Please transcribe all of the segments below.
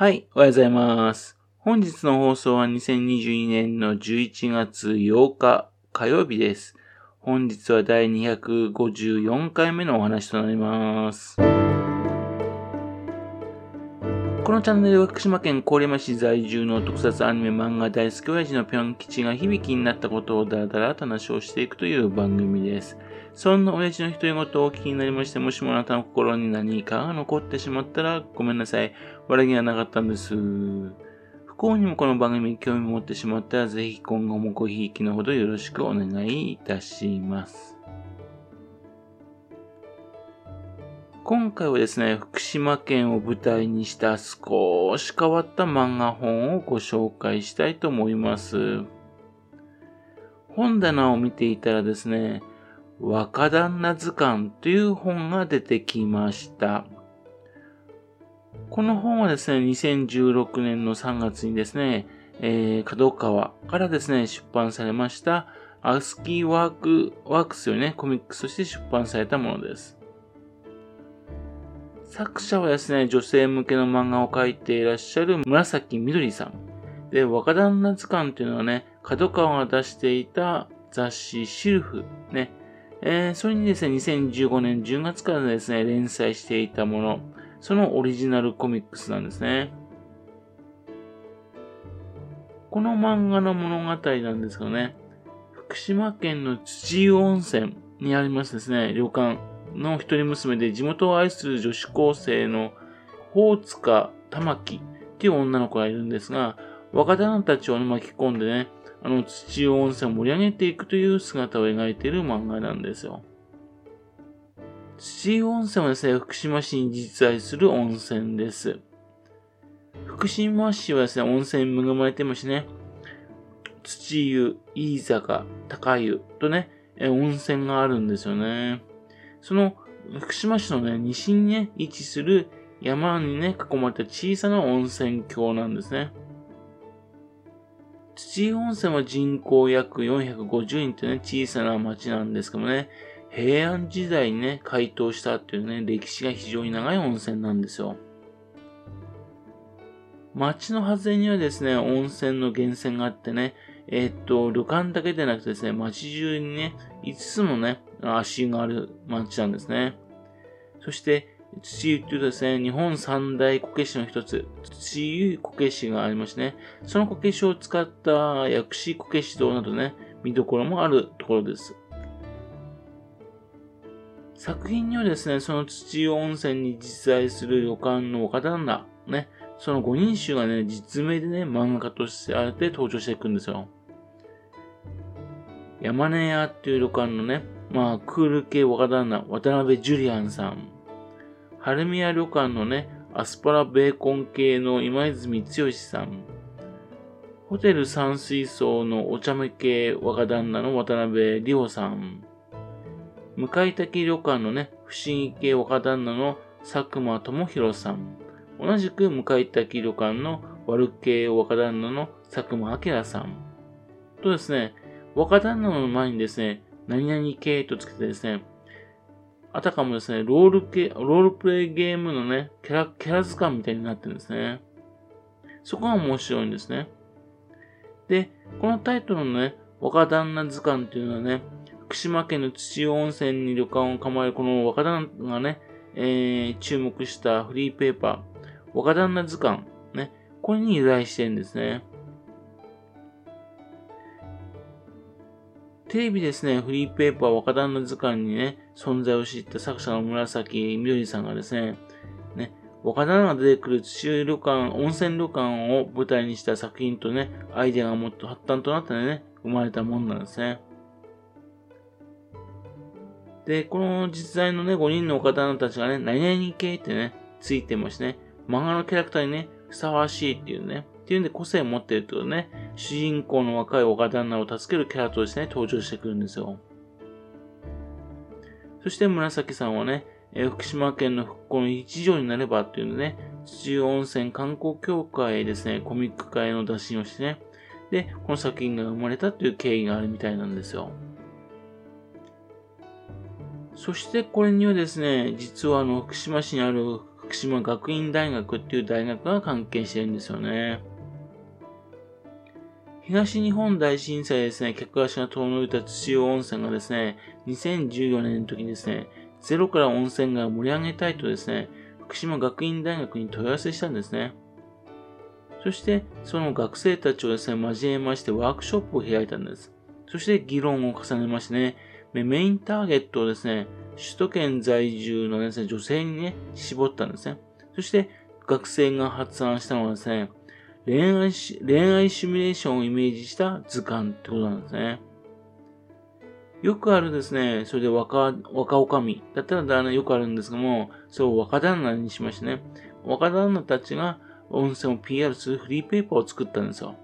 はい、おはようございます。本日の放送は2022年の11月8日火曜日です。本日は第254回目のお話となります。このチャンネルは福島県郡山市在住の特撮アニメ漫画大好き親父のぴょん吉が響きになったことをだらだらと話をしていくという番組です。そんな親父の独り言をお聞きになりまして、もしもあなたの心に何かが残ってしまったらごめんなさい。悪気はなかったんです。不幸にもこの番組に興味を持ってしまったら、ぜひ今後もごひいきのほどよろしくお願いいたします。今回はですね、福島県を舞台にした少し変わった漫画本をご紹介したいと思います。本棚を見ていたらですね、若旦那図鑑という本が出てきました。この本はですね、2016年の3月にですね、えー、角川からですね、出版されました、アスキーワーク、ワークスよね、コミックスとして出版されたものです。作者はですね、女性向けの漫画を描いていらっしゃる紫みどりさん。で、若旦那図鑑っていうのはね、角川が出していた雑誌シルフ、ね、えー、それにですね、2015年10月からですね、連載していたもの、そのオリジナルコミックスなんですね。この漫画の物語なんですけどね、福島県の土湯温泉にありますですね、旅館。の一人娘で地元を愛する女子高生の大塚玉木っていう女の子がいるんですが、若旦那たちを巻き込んでね、あの土湯温泉を盛り上げていくという姿を描いている漫画なんですよ。土湯温泉はですね、福島市に実在する温泉です。福島市はですね、温泉に恵まれてますね。土湯、飯坂、高湯とね、温泉があるんですよね。その福島市のね、西にね、位置する山にね、囲まれた小さな温泉郷なんですね。土湯温泉は人口約450人というね、小さな町なんですけどもね、平安時代にね、開湯したっていうね、歴史が非常に長い温泉なんですよ。町の外れにはですね、温泉の源泉があってね、えー、っと、旅館だけでなくてですね、町中にね、5つのね、足がある町なんですね。そして、土湯っていうとですね、日本三大こけしの一つ、土湯こけしがありましてね、そのこけしを使った薬師こけし堂などね、見どころもあるところです。作品にはですね、その土湯温泉に実在する旅館の岡旦那、ね、その5人衆がね、実名でね、漫画家としてあえて登場していくんですよ。山根屋っていう旅館のね、まあ、クール系若旦那、渡辺ジュリアンさん。晴宮旅館のね、アスパラベーコン系の今泉剛さん。ホテル山水槽のお茶目系若旦那の渡辺里穂さん。向い滝旅館のね、不思議系若旦那の佐久間智弘さん。同じく向い滝旅館の悪系若旦那の佐久間明さん。とですね、若旦那の前にですね、何々系とつけてですね、あたかもですね、ロール系、ロールプレイゲームのね、キャラ、キャラ図鑑みたいになってるんですね。そこが面白いんですね。で、このタイトルのね、若旦那図鑑っていうのはね、福島県の土湯温泉に旅館を構えるこの若旦那がね、えー、注目したフリーペーパー、若旦那図鑑、ね、これに由来してるんですね。テレビですね、フリーペーパー若旦那図鑑にね、存在を知った作者の紫みどりさんがですね、ね、若旦那が出てくる土湯旅館、温泉旅館を舞台にした作品とね、アイデアがもっと発端となってね、生まれたもんなんですね。で、この実在のね、5人の岡田たちがね、何々系ってね、ついてましてね、漫画のキャラクターにね、ふさわしいっていうね、っていうんで個性を持ってるってことね、主人公の若い岡旦那を助けるキャラとしてね、登場してくるんですよ。そして紫さんはね、え、福島県の復興の一助になればっていうのね、土湯温泉観光協会ですね、コミック会の打診をしてね、で、この作品が生まれたという経緯があるみたいなんですよ。そしてこれにはですね、実はあの、福島市にある福島学院大学っていう大学が関係してるんですよね。東日本大震災ですね、客足が遠のいた土湯温泉がですね、2014年の時にですね、ゼロから温泉街を盛り上げたいとですね、福島学院大学に問い合わせしたんですね。そして、その学生たちをですね、交えましてワークショップを開いたんです。そして議論を重ねましてね、メインターゲットをですね、首都圏在住のですね、女性にね、絞ったんですね。そして、学生が発案したのはですね、恋愛し、恋愛シミュレーションをイメージした図鑑ってことなんですね。よくあるですね、それで若、若女将だったらよくあるんですけども、それを若旦那にしましてね、若旦那たちが温泉を PR するフリーペーパーを作ったんですよ。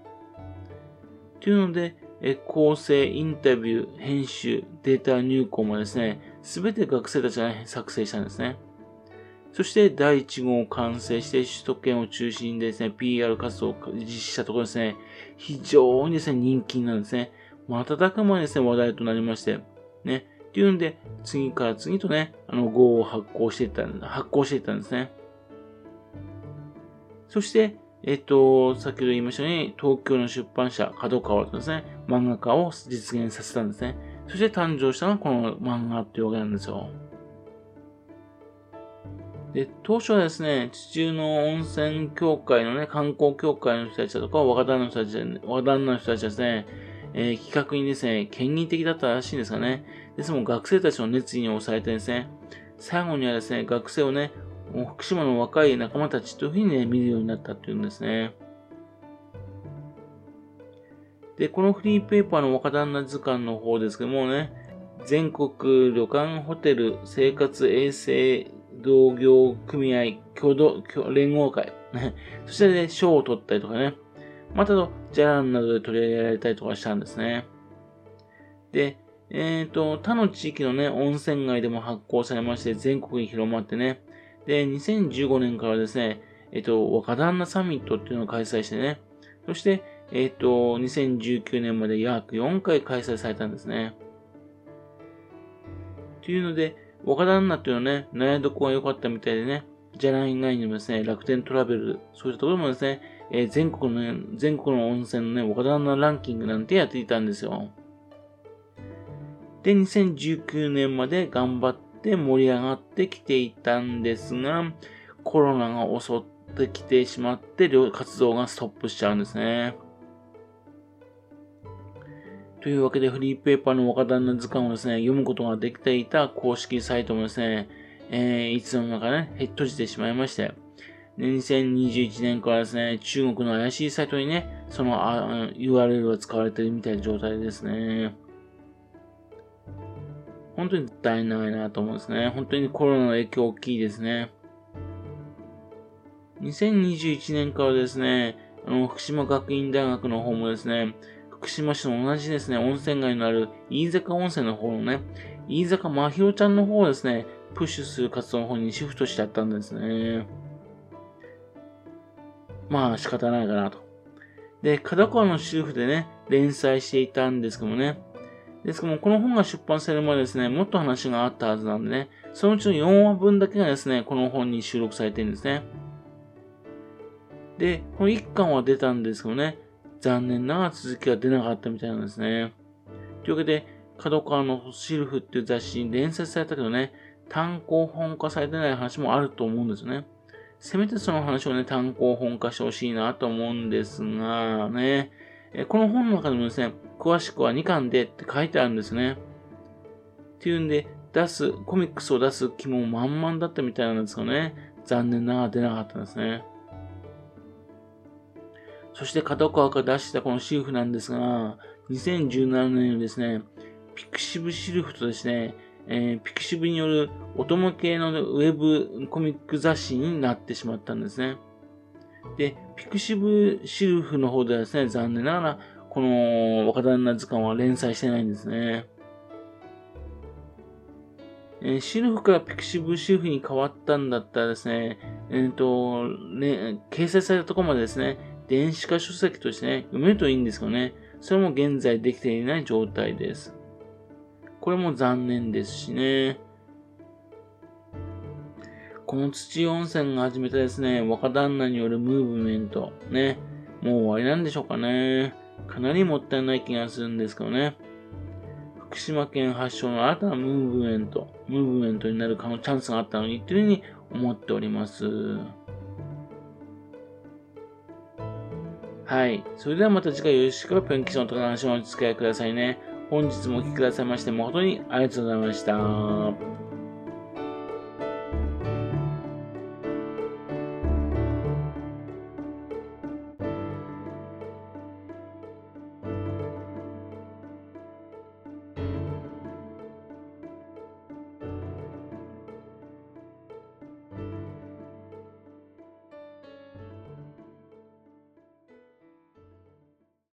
というので、え構成、インタビュー、編集、データ入稿もですね、すべて学生たちが作成したんですね。そして第1号を完成して首都圏を中心にですね、PR 活動を実施したところですね、非常にですね、人気なんですね。瞬く間にですね、話題となりまして、ね。っていうんで、次から次とね、あの、号を発行していった、発行していったんですね。そして、えっと、先ほど言いましたように、東京の出版社、角川とですね、漫画家を実現させたんですね。そして誕生したのがこの漫画っていうわけなんですよ。で、当初はですね、地中の温泉協会のね、観光協会の人たちだとか、若旦那の人たち、若旦那の人たちですね、えー、企画にですね、権威的だったらしいんですがね、ですも学生たちの熱意に抑えてですね、最後にはですね、学生をね、福島の若い仲間たちというふうにね、見るようになったというんですね。で、このフリーペーパーの若旦那図鑑の方ですけどもね、全国旅館ホテル生活衛生同業組合共同連合会、そしてね、賞を取ったりとかね、またと、ジャランなどで取り上げられたりとかしたんですね。で、えっ、ー、と、他の地域のね、温泉街でも発行されまして、全国に広まってね、で、2015年からですね、えっ、ー、と、若旦那サミットっていうのを開催してね、そして、えっ、ー、と、2019年まで約4回開催されたんですね。というので、若旦那っていうのはね、悩どこが良かったみたいでね、じゃらん以外にもですね、楽天トラベル、そういったところもですね、えー、全国の、ね、全国の温泉のね、若旦那ランキングなんてやっていたんですよ。で、2019年まで頑張って盛り上がってきていたんですが、コロナが襲ってきてしまって、活動がストップしちゃうんですね。というわけで、フリーペーパーの若旦那図鑑をですね、読むことができていた公式サイトもですね、えー、いつの間かね、へっとじてしまいまして、2021年からですね、中国の怪しいサイトにね、その URL が使われているみたいな状態ですね。本当にったいないなと思うんですね。本当にコロナの影響大きいですね。2021年からですね、あの、福島学院大学の方もですね、福島市と同じですね、温泉街のある飯坂温泉の方のね、飯坂真宙ちゃんの方をですね、プッシュする活動の方にシフトしちゃったんですね。まあ仕方ないかなと。で、角川の主婦でね、連載していたんですけどもね。ですけども、この本が出版されるまでですね、もっと話があったはずなんでね、そのうちの4話分だけがですね、この本に収録されてるんですね。で、この1巻は出たんですけどね、残念ながら続きが出なかったみたいなんですね。というわけで、角川のシルフっていう雑誌に連載されたけどね、単行本化されてない話もあると思うんですね。せめてその話をね、単行本化してほしいなと思うんですがね、えこの本の中でもですね、詳しくは2巻でって書いてあるんですね。っていうんで、出す、コミックスを出す気も満々だったみたいなんですがね、残念ながら出なかったんですね。そして角川が出したこのシルフなんですが、2017年にですね、 pixiv シルフとですね、えー、 pixiv による乙女系のウェブコミック雑誌になってしまったんですね。で、 pixiv シルフの方ではですね、残念ながら、この若旦那図鑑は連載してないんですね。えー、シルフから pixiv シルフに変わったんだったらですね、えっ、ー、と、ね、掲載されたところまでですね、電子化書籍としてね、読めるといいんですけどね、それも現在できていない状態です。これも残念ですしね。この土温泉が始めたですね、若旦那によるムーブメント、ね、もう終わりなんでしょうかね。かなりもったいない気がするんですけどね。福島県発祥の新たなムーブメント、ムーブメントになる可能チャンスがあったのにというふうに思っております。はい。それではまた次回よろしくペンキションとの話をお付き合いくださいね。本日もお聴きくださいまして誠にありがとうございました。